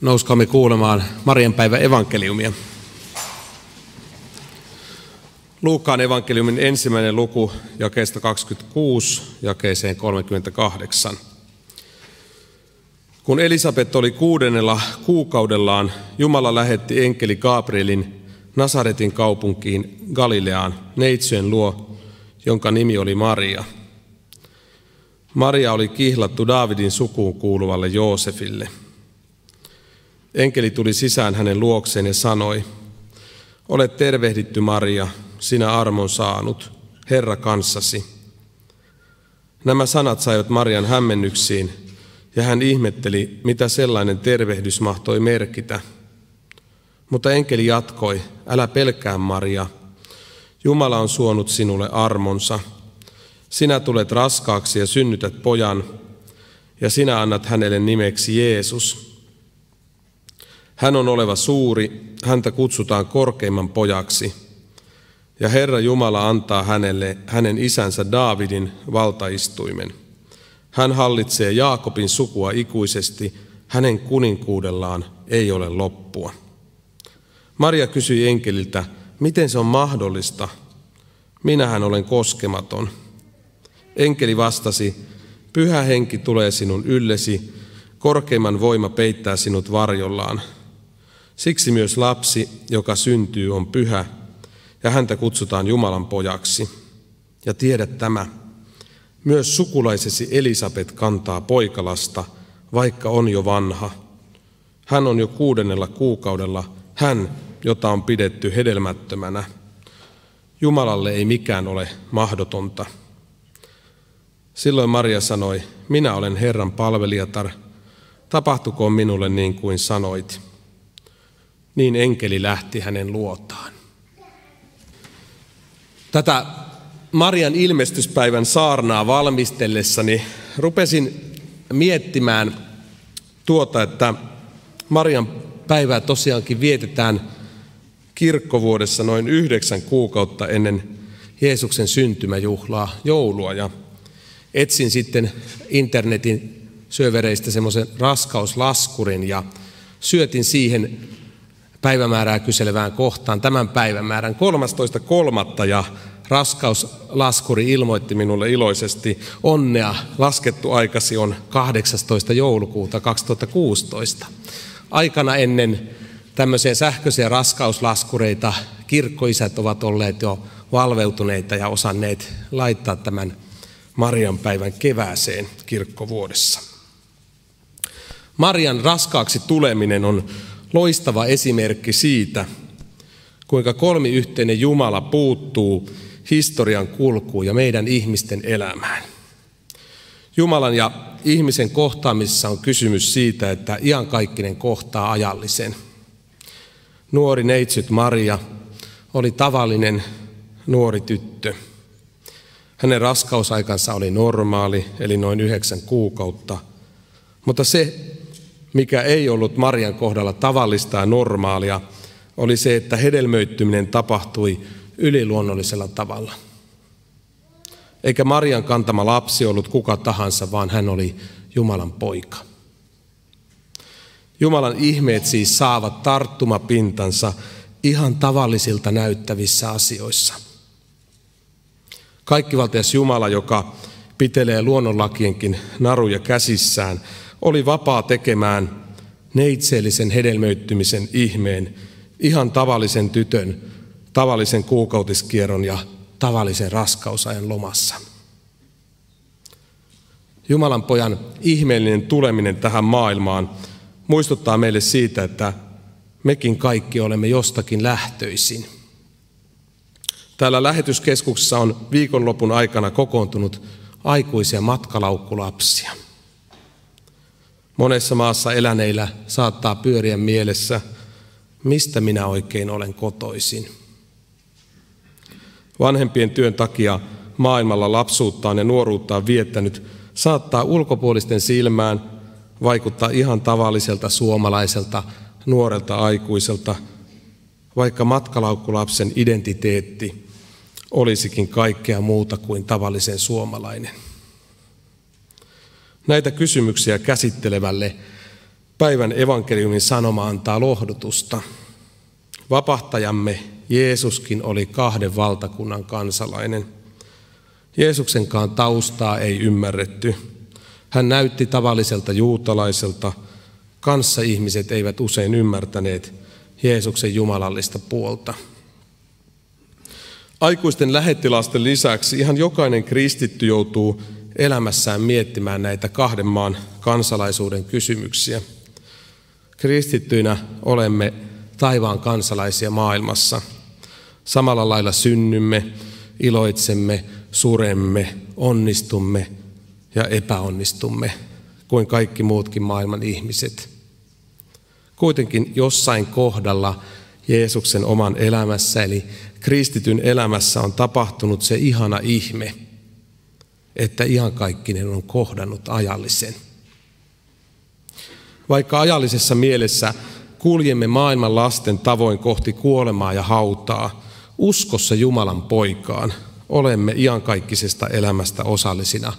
Nouskaamme kuulemaan Marian päivän evankeliumia. Luukkaan evankeliumin ensimmäinen luku jakeesta 26 jakeeseen 38. Kun Elisabet oli kuudennella kuukaudellaan, Jumala lähetti enkeli Gabrielin Nasaretin kaupunkiin Galileaan neitsyen luo, jonka nimi oli Maria. Maria oli kihlattu Daavidin sukuun kuuluvalle Joosefille – Enkeli tuli sisään hänen luokseen ja sanoi, Olet tervehditty Maria, sinä armon saanut, Herra kanssasi. Nämä sanat saivat Marian hämmennyksiin, ja hän ihmetteli, mitä sellainen tervehdys mahtoi merkitä. Mutta enkeli jatkoi, älä pelkää Maria, Jumala on suonut sinulle armonsa. Sinä tulet raskaaksi ja synnytät pojan, ja sinä annat hänelle nimeksi Jeesus – hän on oleva suuri, häntä kutsutaan korkeimman pojaksi. Ja Herra Jumala antaa hänelle hänen isänsä Daavidin valtaistuimen. Hän hallitsee Jaakobin sukua ikuisesti, hänen kuninkuudellaan ei ole loppua. Maria kysyi enkeliltä, miten se on mahdollista? Minähän olen koskematon. Enkeli vastasi, pyhä henki tulee sinun yllesi, korkeimman voima peittää sinut varjollaan. Siksi myös lapsi, joka syntyy, on pyhä, ja häntä kutsutaan Jumalan pojaksi. Ja tiedä tämä, myös sukulaisesi Elisabet kantaa poikalasta, vaikka on jo vanha. Hän on jo kuudennella kuukaudella, hän, jota on pidetty hedelmättömänä. Jumalalle ei mikään ole mahdotonta. Silloin Maria sanoi, minä olen Herran palvelijatar, tapahtukoon minulle niin kuin sanoit niin enkeli lähti hänen luotaan. Tätä Marian ilmestyspäivän saarnaa valmistellessani rupesin miettimään tuota, että Marian päivää tosiaankin vietetään kirkkovuodessa noin yhdeksän kuukautta ennen Jeesuksen syntymäjuhlaa, joulua. Ja etsin sitten internetin syövereistä semmoisen raskauslaskurin ja syötin siihen päivämäärää kyselevään kohtaan tämän päivämäärän 13.3. ja raskauslaskuri ilmoitti minulle iloisesti, onnea, laskettu aikasi on 18. joulukuuta 2016. Aikana ennen tämmöisiä sähköisiä raskauslaskureita kirkkoisät ovat olleet jo valveutuneita ja osanneet laittaa tämän Marian päivän kevääseen kirkkovuodessa. Marian raskaaksi tuleminen on loistava esimerkki siitä, kuinka kolmiyhteinen Jumala puuttuu historian kulkuun ja meidän ihmisten elämään. Jumalan ja ihmisen kohtaamisessa on kysymys siitä, että iankaikkinen kohtaa ajallisen. Nuori neitsyt Maria oli tavallinen nuori tyttö. Hänen raskausaikansa oli normaali, eli noin yhdeksän kuukautta. Mutta se mikä ei ollut Marian kohdalla tavallista ja normaalia, oli se, että hedelmöittyminen tapahtui yliluonnollisella tavalla. Eikä Marian kantama lapsi ollut kuka tahansa, vaan hän oli Jumalan poika. Jumalan ihmeet siis saavat tarttumapintansa ihan tavallisilta näyttävissä asioissa. Kaikkivaltias Jumala, joka pitelee luonnonlakienkin naruja käsissään, oli vapaa tekemään neitseellisen hedelmöittymisen ihmeen, ihan tavallisen tytön, tavallisen kuukautiskierron ja tavallisen raskausajan lomassa. Jumalan pojan ihmeellinen tuleminen tähän maailmaan muistuttaa meille siitä, että mekin kaikki olemme jostakin lähtöisin. Täällä lähetyskeskuksessa on viikonlopun aikana kokoontunut aikuisia matkalaukkulapsia – Monessa maassa eläneillä saattaa pyöriä mielessä, mistä minä oikein olen kotoisin. Vanhempien työn takia maailmalla lapsuuttaan ja nuoruuttaan viettänyt saattaa ulkopuolisten silmään vaikuttaa ihan tavalliselta suomalaiselta nuorelta aikuiselta, vaikka matkalaukkulapsen identiteetti olisikin kaikkea muuta kuin tavallisen suomalainen. Näitä kysymyksiä käsittelevälle Päivän evankeliumin sanoma antaa lohdutusta. Vapahtajamme Jeesuskin oli kahden valtakunnan kansalainen. Jeesuksenkaan taustaa ei ymmärretty. Hän näytti tavalliselta juutalaiselta. Kanssa ihmiset eivät usein ymmärtäneet Jeesuksen jumalallista puolta. Aikuisten lähettilasten lisäksi ihan jokainen kristitty joutuu elämässään miettimään näitä kahden maan kansalaisuuden kysymyksiä. Kristittyinä olemme taivaan kansalaisia maailmassa. Samalla lailla synnymme, iloitsemme, suremme, onnistumme ja epäonnistumme kuin kaikki muutkin maailman ihmiset. Kuitenkin jossain kohdalla Jeesuksen oman elämässä, eli kristityn elämässä on tapahtunut se ihana ihme, että ihan kaikkinen on kohdannut ajallisen. Vaikka ajallisessa mielessä kuljemme maailman lasten tavoin kohti kuolemaa ja hautaa, uskossa Jumalan poikaan olemme iankaikkisesta elämästä osallisina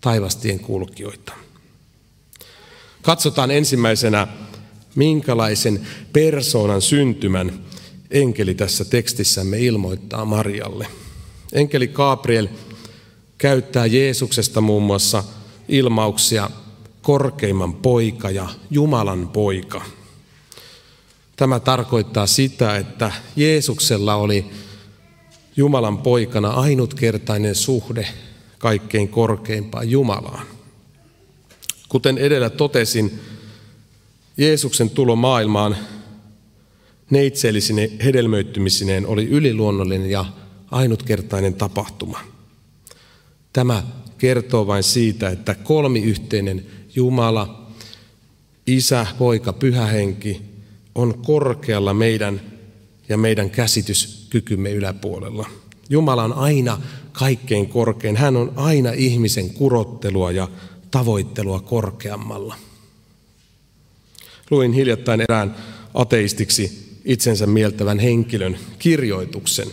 taivastien kulkijoita. Katsotaan ensimmäisenä, minkälaisen persoonan syntymän enkeli tässä tekstissämme ilmoittaa Marialle. Enkeli Gabriel käyttää Jeesuksesta muun muassa ilmauksia korkeimman poika ja Jumalan poika. Tämä tarkoittaa sitä, että Jeesuksella oli Jumalan poikana ainutkertainen suhde kaikkein korkeimpaan Jumalaan. Kuten edellä totesin, Jeesuksen tulo maailmaan neitseellisine hedelmöittymisineen oli yliluonnollinen ja ainutkertainen tapahtuma. Tämä kertoo vain siitä, että kolmiyhteinen Jumala, Isä, Poika, Pyhä Henki on korkealla meidän ja meidän käsityskykymme yläpuolella. Jumala on aina kaikkein korkein. Hän on aina ihmisen kurottelua ja tavoittelua korkeammalla. Luin hiljattain erään ateistiksi itsensä mieltävän henkilön kirjoituksen.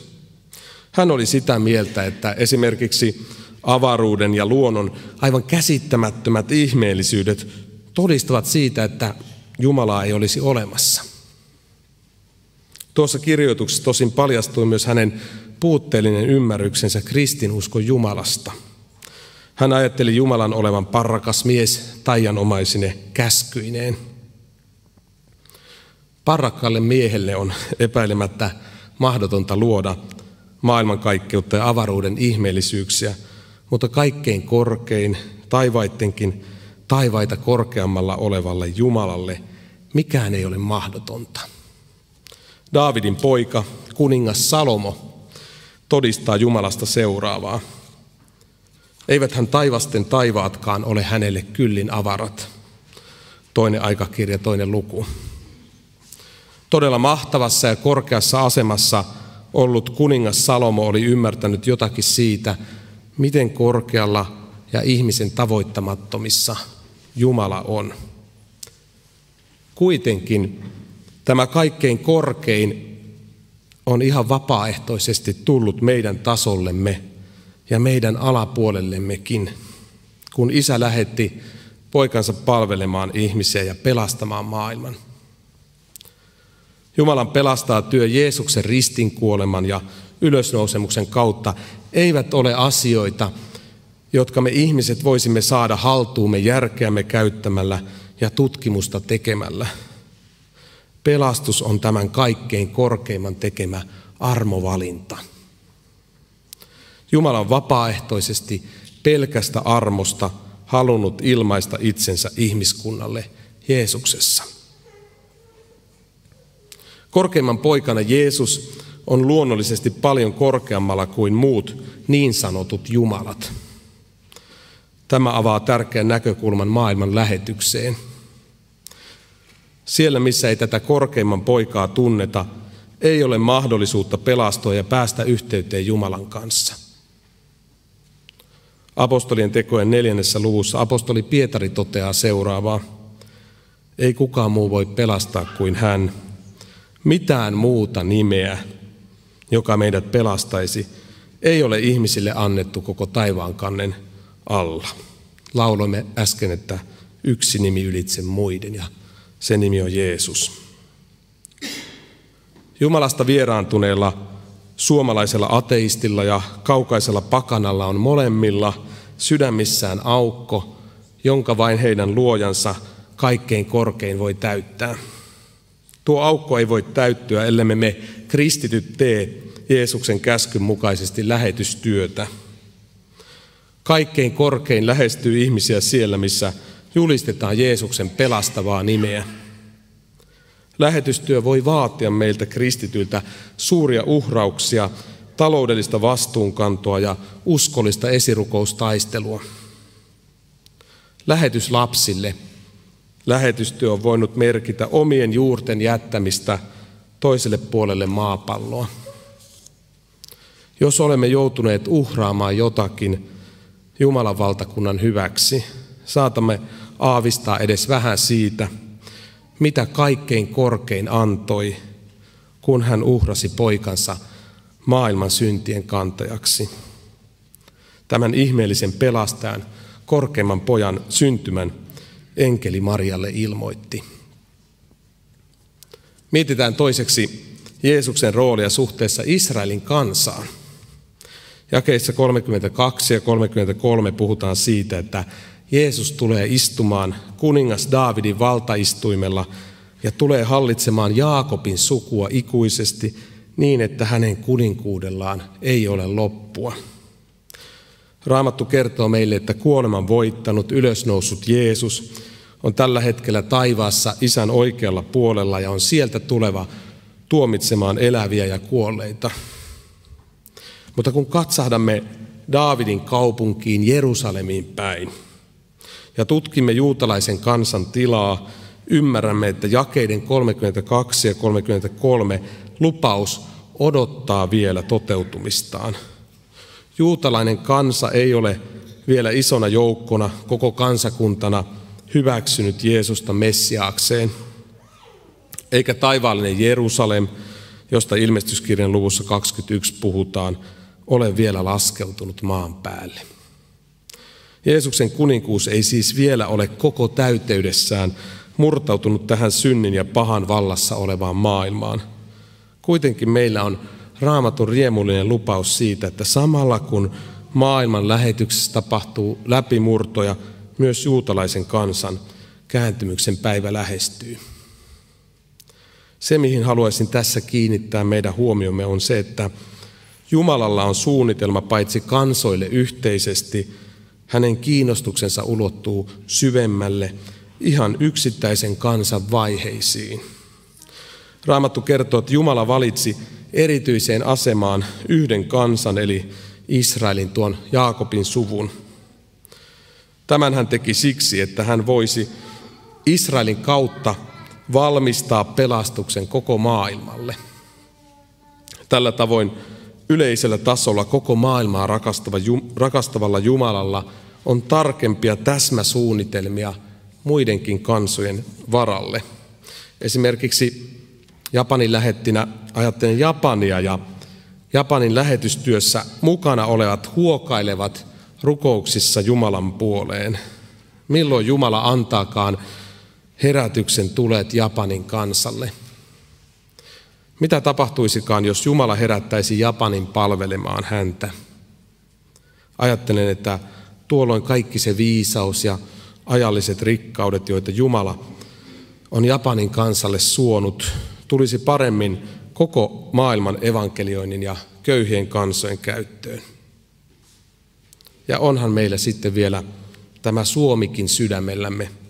Hän oli sitä mieltä, että esimerkiksi avaruuden ja luonnon aivan käsittämättömät ihmeellisyydet todistavat siitä, että Jumalaa ei olisi olemassa. Tuossa kirjoituksessa tosin paljastui myös hänen puutteellinen ymmärryksensä kristinuskon Jumalasta. Hän ajatteli Jumalan olevan parrakas mies taianomaisine käskyineen. Parrakkaalle miehelle on epäilemättä mahdotonta luoda maailmankaikkeutta ja avaruuden ihmeellisyyksiä, mutta kaikkein korkein, taivaittenkin taivaita korkeammalla olevalle Jumalalle mikään ei ole mahdotonta. Daavidin poika, kuningas Salomo, todistaa Jumalasta seuraavaa. Eiväthän taivasten taivaatkaan ole hänelle kyllin avarat. Toinen aikakirja, toinen luku. Todella mahtavassa ja korkeassa asemassa ollut kuningas Salomo oli ymmärtänyt jotakin siitä, miten korkealla ja ihmisen tavoittamattomissa Jumala on. Kuitenkin tämä kaikkein korkein on ihan vapaaehtoisesti tullut meidän tasollemme ja meidän alapuolellemmekin, kun isä lähetti poikansa palvelemaan ihmisiä ja pelastamaan maailman. Jumalan pelastaa työ Jeesuksen ristin kuoleman ja ylösnousemuksen kautta eivät ole asioita, jotka me ihmiset voisimme saada haltuumme järkeämme käyttämällä ja tutkimusta tekemällä. Pelastus on tämän kaikkein korkeimman tekemä armovalinta. Jumala on vapaaehtoisesti pelkästä armosta halunnut ilmaista itsensä ihmiskunnalle Jeesuksessa. Korkeimman poikana Jeesus on luonnollisesti paljon korkeammalla kuin muut niin sanotut jumalat. Tämä avaa tärkeän näkökulman maailman lähetykseen. Siellä, missä ei tätä korkeimman poikaa tunneta, ei ole mahdollisuutta pelastua ja päästä yhteyteen Jumalan kanssa. Apostolien tekojen neljännessä luvussa apostoli Pietari toteaa seuraavaa. Ei kukaan muu voi pelastaa kuin hän. Mitään muuta nimeä, joka meidät pelastaisi, ei ole ihmisille annettu koko taivaan kannen alla. Lauloimme äsken, että yksi nimi ylitse muiden ja se nimi on Jeesus. Jumalasta vieraantuneella suomalaisella ateistilla ja kaukaisella pakanalla on molemmilla sydämissään aukko, jonka vain heidän luojansa kaikkein korkein voi täyttää. Tuo aukko ei voi täyttyä, ellei me kristityt tee Jeesuksen käskyn mukaisesti lähetystyötä. Kaikkein korkein lähestyy ihmisiä siellä, missä julistetaan Jeesuksen pelastavaa nimeä. Lähetystyö voi vaatia meiltä kristityiltä suuria uhrauksia, taloudellista vastuunkantoa ja uskollista esirukoustaistelua. Lähetys lapsille. Lähetystyö on voinut merkitä omien juurten jättämistä toiselle puolelle maapalloa. Jos olemme joutuneet uhraamaan jotakin Jumalan valtakunnan hyväksi, saatamme aavistaa edes vähän siitä, mitä kaikkein korkein antoi, kun hän uhrasi poikansa maailman syntien kantajaksi. Tämän ihmeellisen pelastajan, korkeimman pojan syntymän enkeli Marialle ilmoitti. Mietitään toiseksi Jeesuksen roolia suhteessa Israelin kansaan. Jakeissa 32 ja 33 puhutaan siitä, että Jeesus tulee istumaan kuningas Daavidin valtaistuimella ja tulee hallitsemaan Jaakobin sukua ikuisesti niin, että hänen kuninkuudellaan ei ole loppua. Raamattu kertoo meille, että kuoleman voittanut, ylösnoussut Jeesus on tällä hetkellä taivaassa isän oikealla puolella ja on sieltä tuleva tuomitsemaan eläviä ja kuolleita. Mutta kun katsahdamme Daavidin kaupunkiin Jerusalemiin päin, ja tutkimme juutalaisen kansan tilaa, ymmärrämme, että jakeiden 32 ja 33 lupaus odottaa vielä toteutumistaan. Juutalainen kansa ei ole vielä isona joukkona, koko kansakuntana hyväksynyt Jeesusta Messiaakseen, eikä taivaallinen Jerusalem, josta ilmestyskirjan luvussa 21 puhutaan, ole vielä laskeutunut maan päälle. Jeesuksen kuninkuus ei siis vielä ole koko täyteydessään murtautunut tähän synnin ja pahan vallassa olevaan maailmaan. Kuitenkin meillä on raamatun riemullinen lupaus siitä, että samalla kun maailman lähetyksessä tapahtuu läpimurtoja, myös juutalaisen kansan kääntymyksen päivä lähestyy. Se, mihin haluaisin tässä kiinnittää meidän huomiomme, on se, että Jumalalla on suunnitelma paitsi kansoille yhteisesti, hänen kiinnostuksensa ulottuu syvemmälle ihan yksittäisen kansan vaiheisiin. Raamattu kertoo, että Jumala valitsi erityiseen asemaan yhden kansan, eli Israelin tuon Jaakobin suvun. Tämän hän teki siksi, että hän voisi Israelin kautta valmistaa pelastuksen koko maailmalle. Tällä tavoin yleisellä tasolla koko maailmaa rakastava, rakastavalla Jumalalla on tarkempia täsmäsuunnitelmia muidenkin kansojen varalle. Esimerkiksi Japanin lähettinä ajattelen Japania ja Japanin lähetystyössä mukana olevat huokailevat rukouksissa Jumalan puoleen. Milloin Jumala antaakaan herätyksen tulet Japanin kansalle – mitä tapahtuisikaan, jos Jumala herättäisi Japanin palvelemaan häntä? Ajattelen, että tuolloin kaikki se viisaus ja ajalliset rikkaudet, joita Jumala on Japanin kansalle suonut, tulisi paremmin koko maailman evankelioinnin ja köyhien kansojen käyttöön. Ja onhan meillä sitten vielä tämä Suomikin sydämellämme –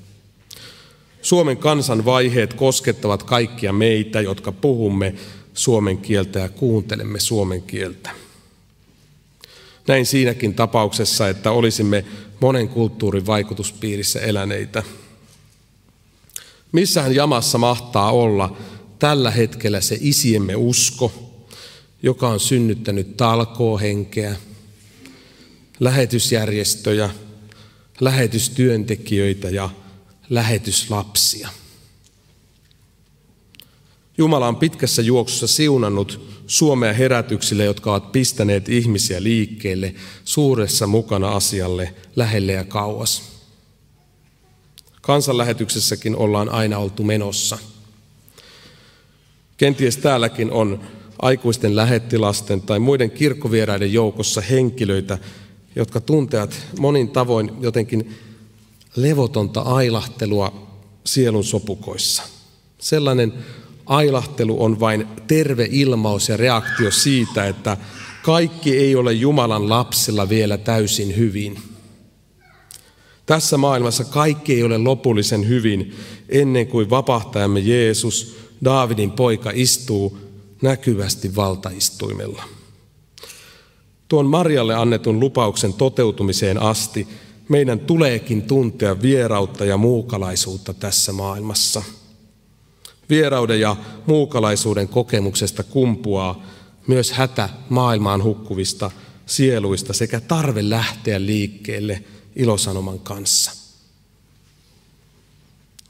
Suomen kansan vaiheet koskettavat kaikkia meitä, jotka puhumme suomen kieltä ja kuuntelemme suomen kieltä. Näin siinäkin tapauksessa, että olisimme monen kulttuurin vaikutuspiirissä eläneitä. Missähän jamassa mahtaa olla tällä hetkellä se isiemme usko, joka on synnyttänyt talkoohenkeä, lähetysjärjestöjä, lähetystyöntekijöitä ja lähetyslapsia. Jumala on pitkässä juoksussa siunannut Suomea herätyksille, jotka ovat pistäneet ihmisiä liikkeelle suuressa mukana asialle lähelle ja kauas. Kansanlähetyksessäkin ollaan aina oltu menossa. Kenties täälläkin on aikuisten lähettilasten tai muiden kirkkovieraiden joukossa henkilöitä, jotka tuntevat monin tavoin jotenkin levotonta ailahtelua sielun sopukoissa. Sellainen ailahtelu on vain terve ilmaus ja reaktio siitä, että kaikki ei ole Jumalan lapsilla vielä täysin hyvin. Tässä maailmassa kaikki ei ole lopullisen hyvin ennen kuin vapahtajamme Jeesus, Daavidin poika, istuu näkyvästi valtaistuimella. Tuon Marjalle annetun lupauksen toteutumiseen asti meidän tuleekin tuntea vierautta ja muukalaisuutta tässä maailmassa. Vierauden ja muukalaisuuden kokemuksesta kumpuaa myös hätä maailmaan hukkuvista sieluista sekä tarve lähteä liikkeelle ilosanoman kanssa.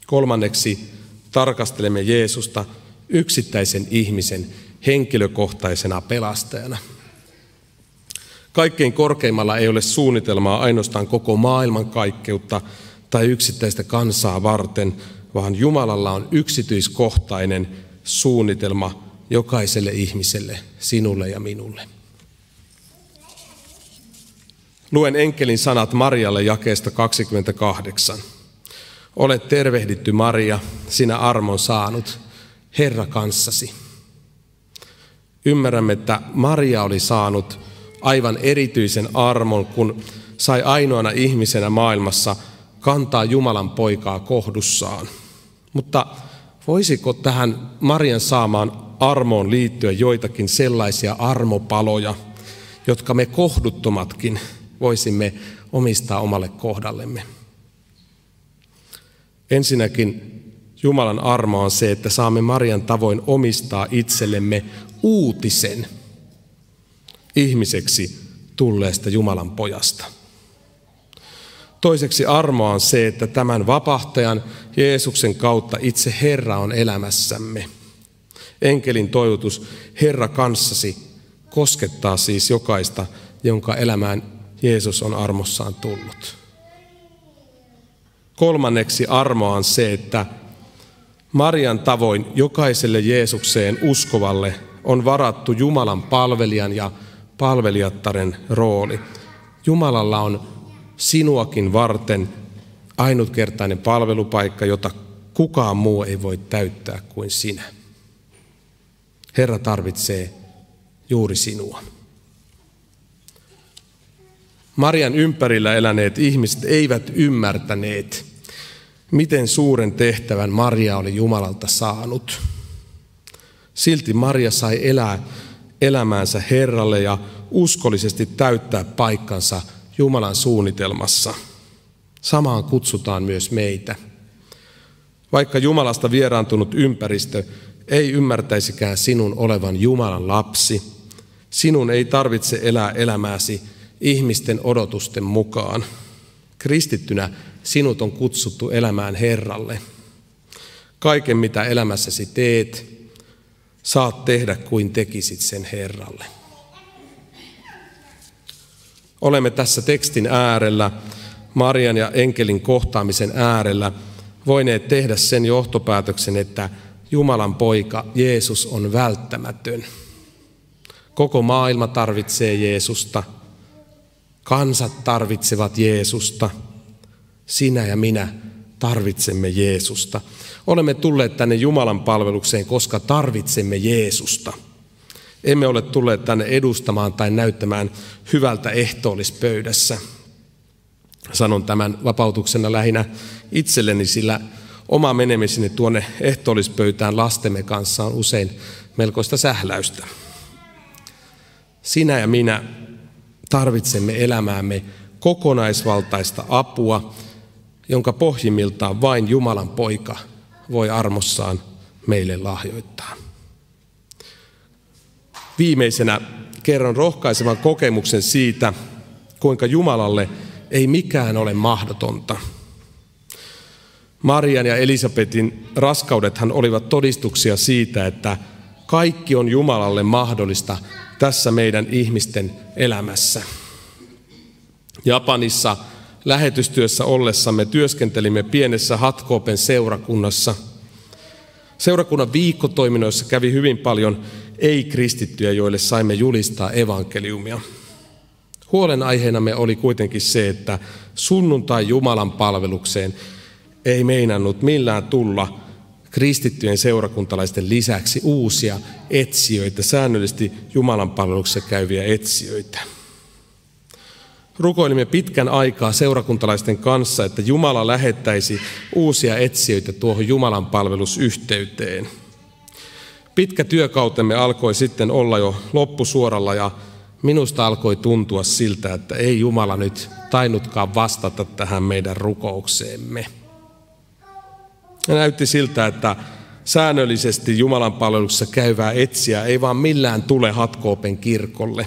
Kolmanneksi tarkastelemme Jeesusta yksittäisen ihmisen henkilökohtaisena pelastajana. Kaikkein korkeimmalla ei ole suunnitelmaa ainoastaan koko maailman kaikkeutta tai yksittäistä kansaa varten, vaan Jumalalla on yksityiskohtainen suunnitelma jokaiselle ihmiselle, sinulle ja minulle. Luen enkelin sanat Marialle jakeesta 28. Olet tervehditty Maria, sinä armon saanut, Herra kanssasi. Ymmärrämme, että Maria oli saanut aivan erityisen armon, kun sai ainoana ihmisenä maailmassa kantaa Jumalan poikaa kohdussaan. Mutta voisiko tähän Marian saamaan armoon liittyä joitakin sellaisia armopaloja, jotka me kohduttomatkin voisimme omistaa omalle kohdallemme? Ensinnäkin Jumalan armo on se, että saamme Marian tavoin omistaa itsellemme uutisen ihmiseksi tulleesta Jumalan pojasta. Toiseksi armoa on se, että tämän vapahtajan Jeesuksen kautta itse Herra on elämässämme. Enkelin toivotus Herra kanssasi koskettaa siis jokaista, jonka elämään Jeesus on armossaan tullut. Kolmanneksi armoa on se, että Marian tavoin jokaiselle Jeesukseen uskovalle on varattu Jumalan palvelijan ja palvelijattaren rooli. Jumalalla on sinuakin varten ainutkertainen palvelupaikka, jota kukaan muu ei voi täyttää kuin sinä. Herra tarvitsee juuri sinua. Marian ympärillä eläneet ihmiset eivät ymmärtäneet, miten suuren tehtävän Maria oli Jumalalta saanut. Silti Maria sai elää elämäänsä Herralle ja uskollisesti täyttää paikkansa Jumalan suunnitelmassa. Samaan kutsutaan myös meitä. Vaikka Jumalasta vieraantunut ympäristö ei ymmärtäisikään sinun olevan Jumalan lapsi, sinun ei tarvitse elää elämääsi ihmisten odotusten mukaan. Kristittynä sinut on kutsuttu elämään Herralle. Kaiken mitä elämässäsi teet, saat tehdä kuin tekisit sen Herralle. Olemme tässä tekstin äärellä, Marian ja enkelin kohtaamisen äärellä, voineet tehdä sen johtopäätöksen, että Jumalan poika Jeesus on välttämätön. Koko maailma tarvitsee Jeesusta. Kansat tarvitsevat Jeesusta. Sinä ja minä tarvitsemme Jeesusta. Olemme tulleet tänne Jumalan palvelukseen, koska tarvitsemme Jeesusta. Emme ole tulleet tänne edustamaan tai näyttämään hyvältä ehtoollispöydässä. Sanon tämän vapautuksena lähinnä itselleni, sillä oma menemiseni tuonne ehtoollispöytään lastemme kanssa on usein melkoista sähläystä. Sinä ja minä tarvitsemme elämäämme kokonaisvaltaista apua, jonka pohjimmiltaan vain Jumalan poika voi armossaan meille lahjoittaa. Viimeisenä kerron rohkaisevan kokemuksen siitä, kuinka Jumalalle ei mikään ole mahdotonta. Marian ja Elisabetin raskaudethan olivat todistuksia siitä, että kaikki on Jumalalle mahdollista tässä meidän ihmisten elämässä. Japanissa lähetystyössä ollessamme työskentelimme pienessä Hatkoopen seurakunnassa. Seurakunnan viikkotoiminnoissa kävi hyvin paljon ei-kristittyjä, joille saimme julistaa evankeliumia. Huolenaiheenamme oli kuitenkin se, että sunnuntai Jumalan palvelukseen ei meinannut millään tulla kristittyjen seurakuntalaisten lisäksi uusia etsijöitä, säännöllisesti Jumalan palveluksessa käyviä etsijöitä. Rukoilimme pitkän aikaa seurakuntalaisten kanssa, että Jumala lähettäisi uusia etsijöitä tuohon Jumalan palvelusyhteyteen. Pitkä työkautemme alkoi sitten olla jo loppusuoralla ja minusta alkoi tuntua siltä, että ei Jumala nyt tainnutkaan vastata tähän meidän rukoukseemme. Ja näytti siltä, että säännöllisesti Jumalan palveluksessa käyvää etsiä ei vaan millään tule Hatkoopen kirkolle.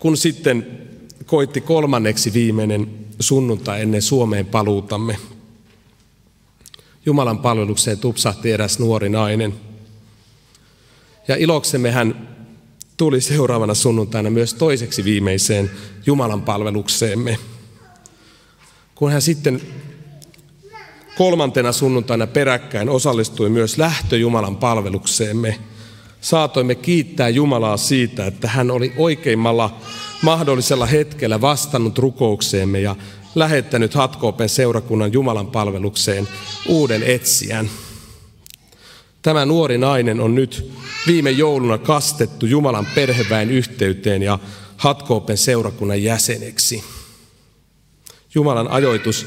Kun sitten koitti kolmanneksi viimeinen sunnuntai ennen Suomeen paluutamme, Jumalan palvelukseen tupsahti eräs nuori nainen. Ja iloksemme hän tuli seuraavana sunnuntaina myös toiseksi viimeiseen Jumalan palvelukseemme. Kun hän sitten kolmantena sunnuntaina peräkkäin osallistui myös lähtö Jumalan palvelukseemme, saatoimme kiittää Jumalaa siitä, että hän oli oikeimmalla mahdollisella hetkellä vastannut rukoukseemme ja lähettänyt Hatkoopen seurakunnan Jumalan palvelukseen uuden etsijän. Tämä nuori nainen on nyt viime jouluna kastettu Jumalan perheväen yhteyteen ja Hatkoopen seurakunnan jäseneksi. Jumalan ajoitus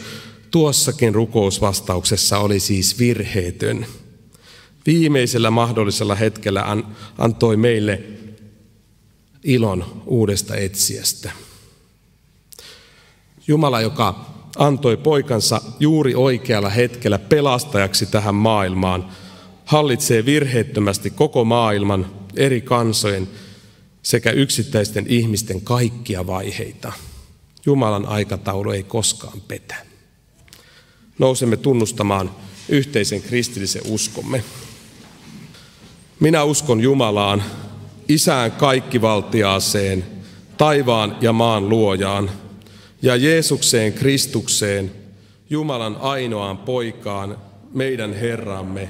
tuossakin rukousvastauksessa oli siis virheetön. Viimeisellä mahdollisella hetkellä antoi meille ilon uudesta etsiästä. Jumala, joka antoi poikansa juuri oikealla hetkellä pelastajaksi tähän maailmaan, hallitsee virheettömästi koko maailman eri kansojen sekä yksittäisten ihmisten kaikkia vaiheita. Jumalan aikataulu ei koskaan petä. Nousemme tunnustamaan yhteisen kristillisen uskomme. Minä uskon Jumalaan, Isään kaikkivaltiaaseen, taivaan ja maan luojaan, ja Jeesukseen Kristukseen, Jumalan ainoaan poikaan, meidän Herramme,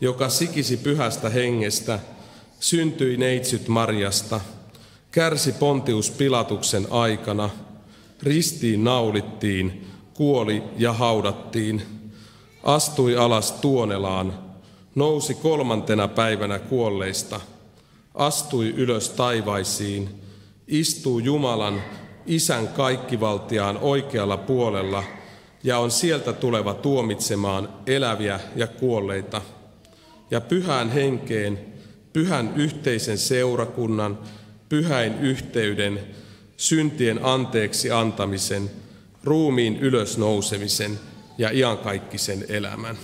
joka sikisi pyhästä hengestä, syntyi neitsyt Marjasta, kärsi Pontius Pilatuksen aikana, ristiin naulittiin, kuoli ja haudattiin, astui alas Tuonelaan, nousi kolmantena päivänä kuolleista, astui ylös taivaisiin, istuu Jumalan Isän kaikkivaltiaan oikealla puolella ja on sieltä tuleva tuomitsemaan eläviä ja kuolleita. Ja pyhään henkeen, pyhän yhteisen seurakunnan, pyhäin yhteyden, syntien anteeksi antamisen, ruumiin ylösnousemisen ja iankaikkisen elämän.